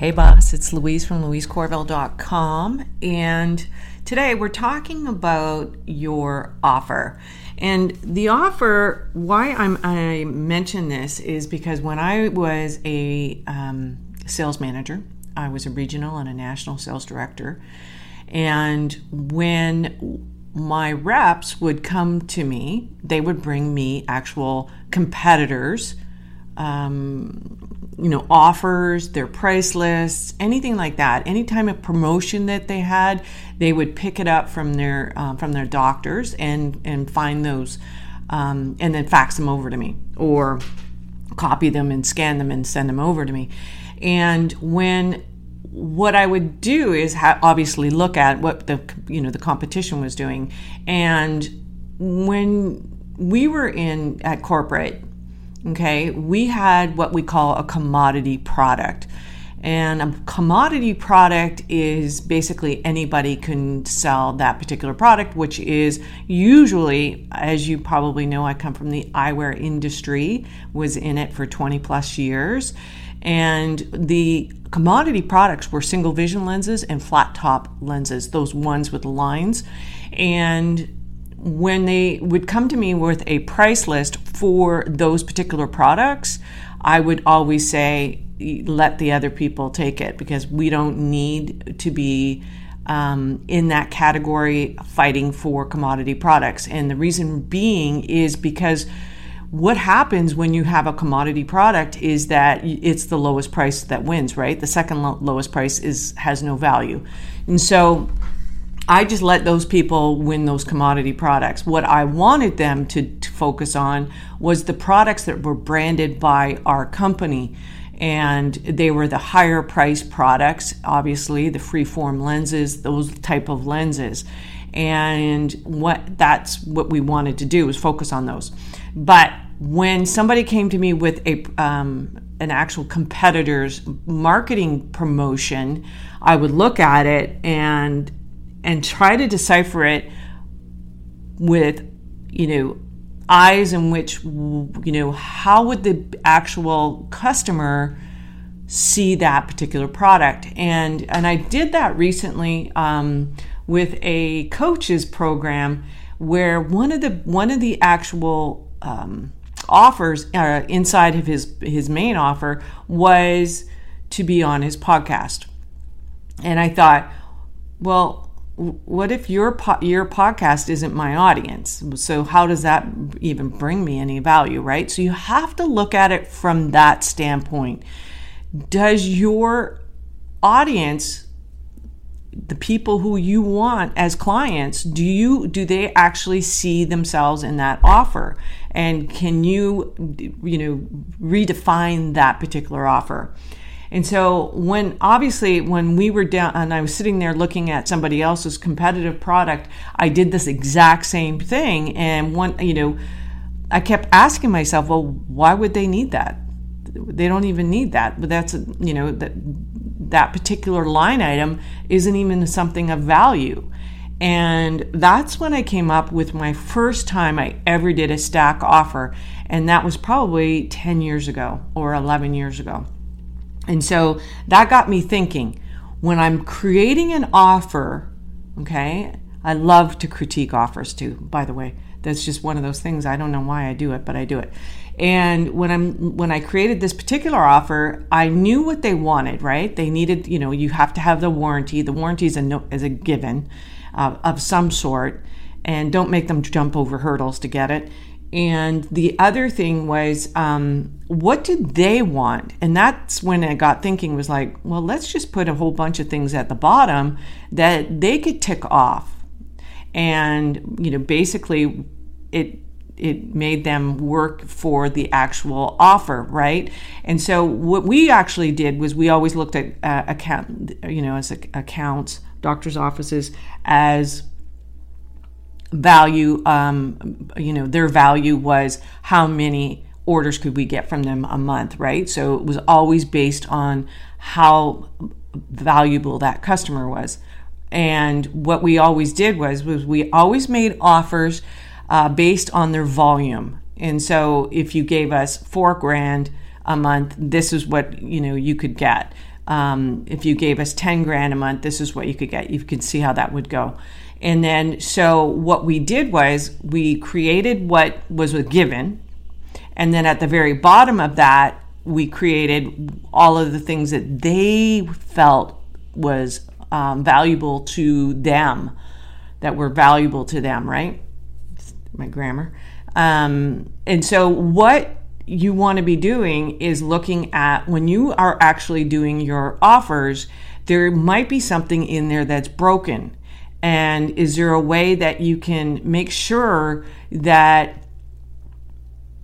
Hey, boss, it's Louise from louisecorville.com. And today we're talking about your offer. And the offer, why I'm, I mention this is because when I was a um, sales manager, I was a regional and a national sales director. And when my reps would come to me, they would bring me actual competitors. Um, you know offers their price lists anything like that. Any time of promotion that they had they would pick it up from their uh, from their doctors and and find those um, and then fax them over to me or copy them and scan them and send them over to me. And when what I would do is ha- obviously look at what the you know the competition was doing. And when we were in at corporate okay, we had what we call a commodity product. And a commodity product is basically anybody can sell that particular product, which is usually, as you probably know, I come from the eyewear industry, was in it for 20 plus years. And the commodity products were single vision lenses and flat top lenses, those ones with lines. And when they would come to me with a price list for those particular products, I would always say, let the other people take it because we don't need to be um, in that category fighting for commodity products. And the reason being is because what happens when you have a commodity product is that it's the lowest price that wins, right? The second lowest price is has no value. And so I just let those people win those commodity products. What I wanted them to, to focus on was the products that were branded by our company. And they were the higher price products obviously the freeform lenses those type of lenses. And what that's what we wanted to do was focus on those. But when somebody came to me with a um, an actual competitor's marketing promotion i would look at it and and try to decipher it with, you know, eyes in which, you know, how would the actual customer see that particular product? And and I did that recently um, with a coaches program where one of the one of the actual um, offers uh, inside of his his main offer was to be on his podcast, and I thought, well, what if your po- your podcast isn't my audience? So how does that even bring me any value, right? So you have to look at it from that standpoint. Does your audience the people who you want as clients do you do they actually see themselves in that offer and can you you know redefine that particular offer and so when obviously when we were down and I was sitting there looking at somebody else's competitive product, I did this exact same thing. And one, you know, I kept asking myself, well, why would they need that? They don't even need that. But that's you know that that particular line item isn't even something of value. And that's when I came up with my first time I ever did a stack offer. And that was probably 10 years ago or 11 years ago. And so that got me thinking when I'm creating an offer, okay, I love to critique offers too, by the way. That's just one of those things. I don't know why I do it, but I do it. And when I'm when I created this particular offer, I knew what they wanted, right? They needed, you know, you have to have the warranty. The warranty is a no, is a given uh, of some sort, and don't make them jump over hurdles to get it. And the other thing was, um, what did they want? And that's when I got thinking was like, well, let's just put a whole bunch of things at the bottom that they could tick off. And, you know, basically it it made them work for the actual offer, right? And so what we actually did was we always looked at uh, account, you know, as accounts, doctors' offices as value um, you know their value was how many orders could we get from them a month right so it was always based on how valuable that customer was and what we always did was was we always made offers uh, based on their volume and so if you gave us four grand a month, this is what you know you could get. Um, if you gave us 10 grand a month, this is what you could get. You can see how that would go. And then, so what we did was we created what was given. And then at the very bottom of that, we created all of the things that they felt was um, valuable to them, that were valuable to them, right? My grammar. Um, and so, what you want to be doing is looking at when you are actually doing your offers, there might be something in there that's broken. And is there a way that you can make sure that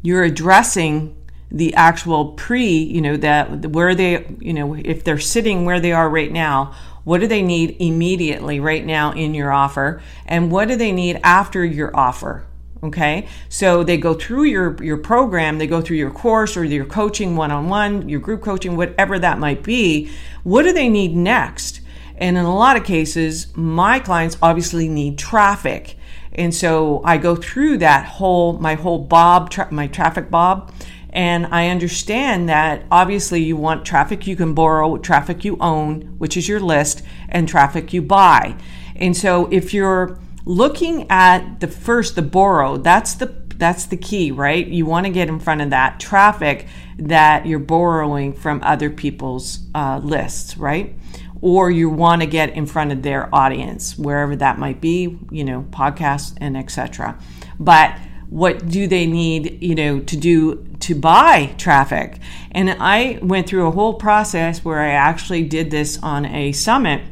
you're addressing the actual pre, you know, that where they, you know, if they're sitting where they are right now, what do they need immediately right now in your offer? And what do they need after your offer? Okay. So they go through your, your program, they go through your course or your coaching one on one, your group coaching, whatever that might be. What do they need next? And in a lot of cases, my clients obviously need traffic. And so I go through that whole, my whole Bob, tra- my traffic Bob. And I understand that obviously you want traffic you can borrow, traffic you own, which is your list, and traffic you buy. And so if you're looking at the first the borrow that's the that's the key right you want to get in front of that traffic that you're borrowing from other people's uh, lists right or you want to get in front of their audience wherever that might be you know podcasts and etc but what do they need you know to do to buy traffic? And i went through a whole process where i actually did this on a summit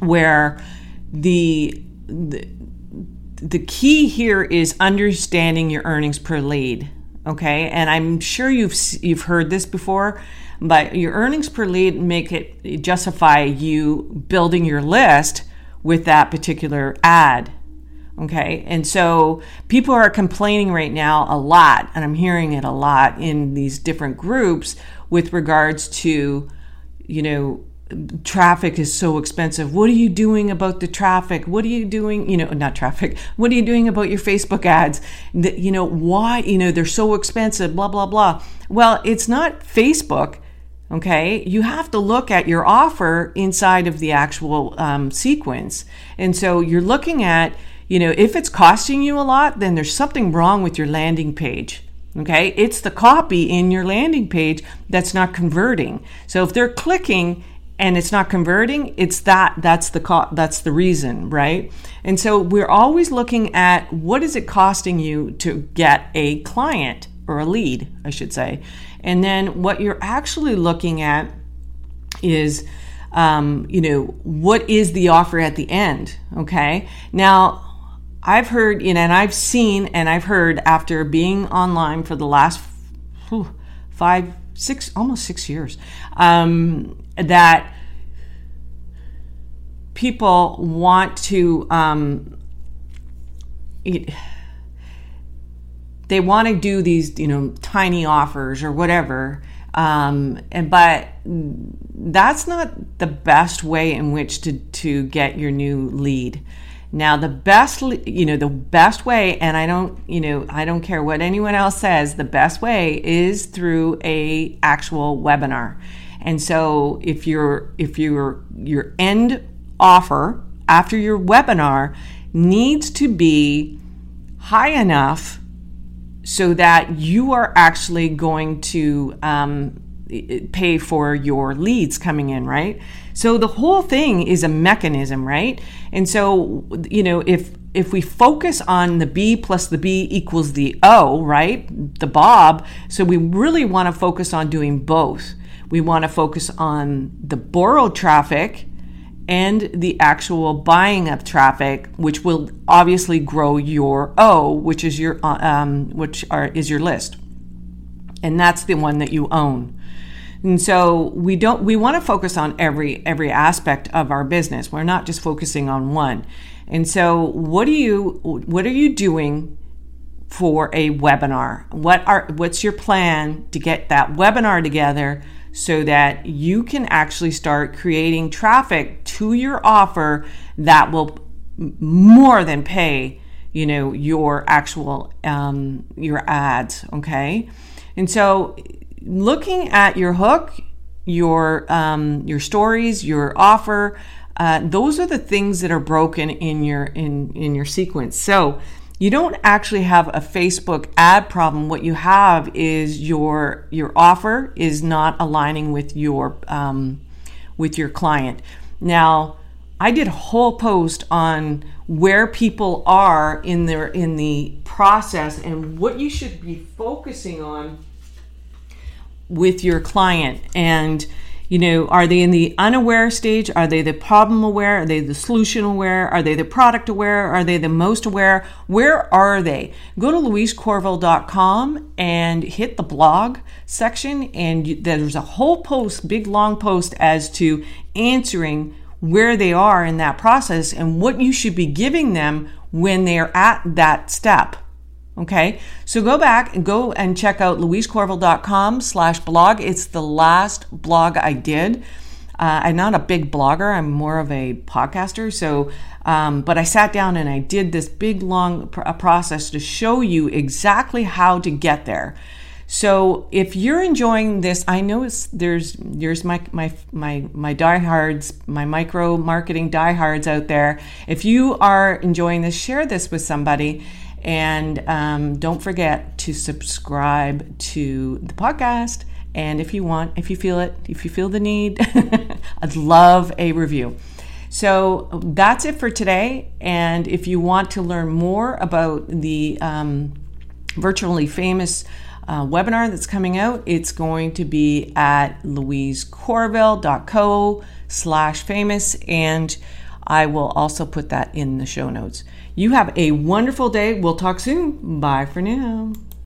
where the the, the key here is understanding your earnings per lead okay? And i'm sure you've you've heard this before but your earnings per lead make it justify you building your list with that particular ad okay and so people are complaining right now a lot and i'm hearing it a lot in these different groups with regards to you know traffic is so expensive. What are you doing about the traffic? What are you doing? You know, not traffic. What are you doing about your Facebook ads? You know why? You know they're so expensive. Blah blah blah. Well, it's not Facebook. Okay, you have to look at your offer inside of the actual um, sequence, and so you're looking at you know if it's costing you a lot, then there's something wrong with your landing page. Okay, it's the copy in your landing page that's not converting. So if they're clicking and it's not converting it's that that's the co- that's the reason right? And so we're always looking at what is it costing you to get a client or a lead i should say. And then what you're actually looking at is um, you know what is the offer at the end okay? Now i've heard you know and i've seen and i've heard after being online for the last whew, five six almost six years um, that people want to um, they want to do these you know tiny offers or whatever um, and but that's not the best way in which to to get your new lead. Now the best you know the best way and i don't you know i don't care what anyone else says the best way is through a actual webinar. And so if you're if you're your end offer after your webinar needs to be high enough so that you are actually going to um, pay for your leads coming in, right? So the whole thing is a mechanism, right? And so, you know, if if we focus on the B plus the B equals the O, right? The Bob, so we really want to focus on doing both. We want to focus on the borrowed traffic and the actual buying of traffic, which will obviously grow your O, which is your uh, um, which are, is your list, and that's the one that you own. And so we don't we want to focus on every every aspect of our business. We're not just focusing on one. And so what do you what are you doing for a webinar? What are what's your plan to get that webinar together so that you can actually start creating traffic to your offer that will more than pay you know your actual um, your ads okay and so looking at your hook, your um, your stories, your offer, uh, those are the things that are broken in your in in your sequence. So you don't actually have a Facebook ad problem. What you have is your your offer is not aligning with your um, with your client. Now, I did a whole post on where people are in their in the process and what you should be focusing on with your client and you know are they in the unaware stage? Are they the problem aware? Are they the solution aware? Are they the product aware? Are they the most aware? Where are they? Go to louisecorville.com and hit the blog section and there's a whole post big long post as to answering where they are in that process and what you should be giving them when they're at that step Okay, so go back and go and check out louisecorville.com slash blog. It's the last blog I did. Uh, I'm not a big blogger, I'm more of a podcaster. So, um, but I sat down and I did this big long pr- process to show you exactly how to get there. So if you're enjoying this, I know it's there's there's my my my my diehards, my micro marketing diehards out there. If you are enjoying this, share this with somebody and um, don't forget to subscribe to the podcast. And if you want, if you feel it, if you feel the need, I'd love a review. So that's it for today. And if you want to learn more about the um, virtually famous uh, webinar that's coming out, it's going to be at louisecorville.co slash famous. And I will also put that in the show notes. You have a wonderful day. We'll talk soon. Bye for now.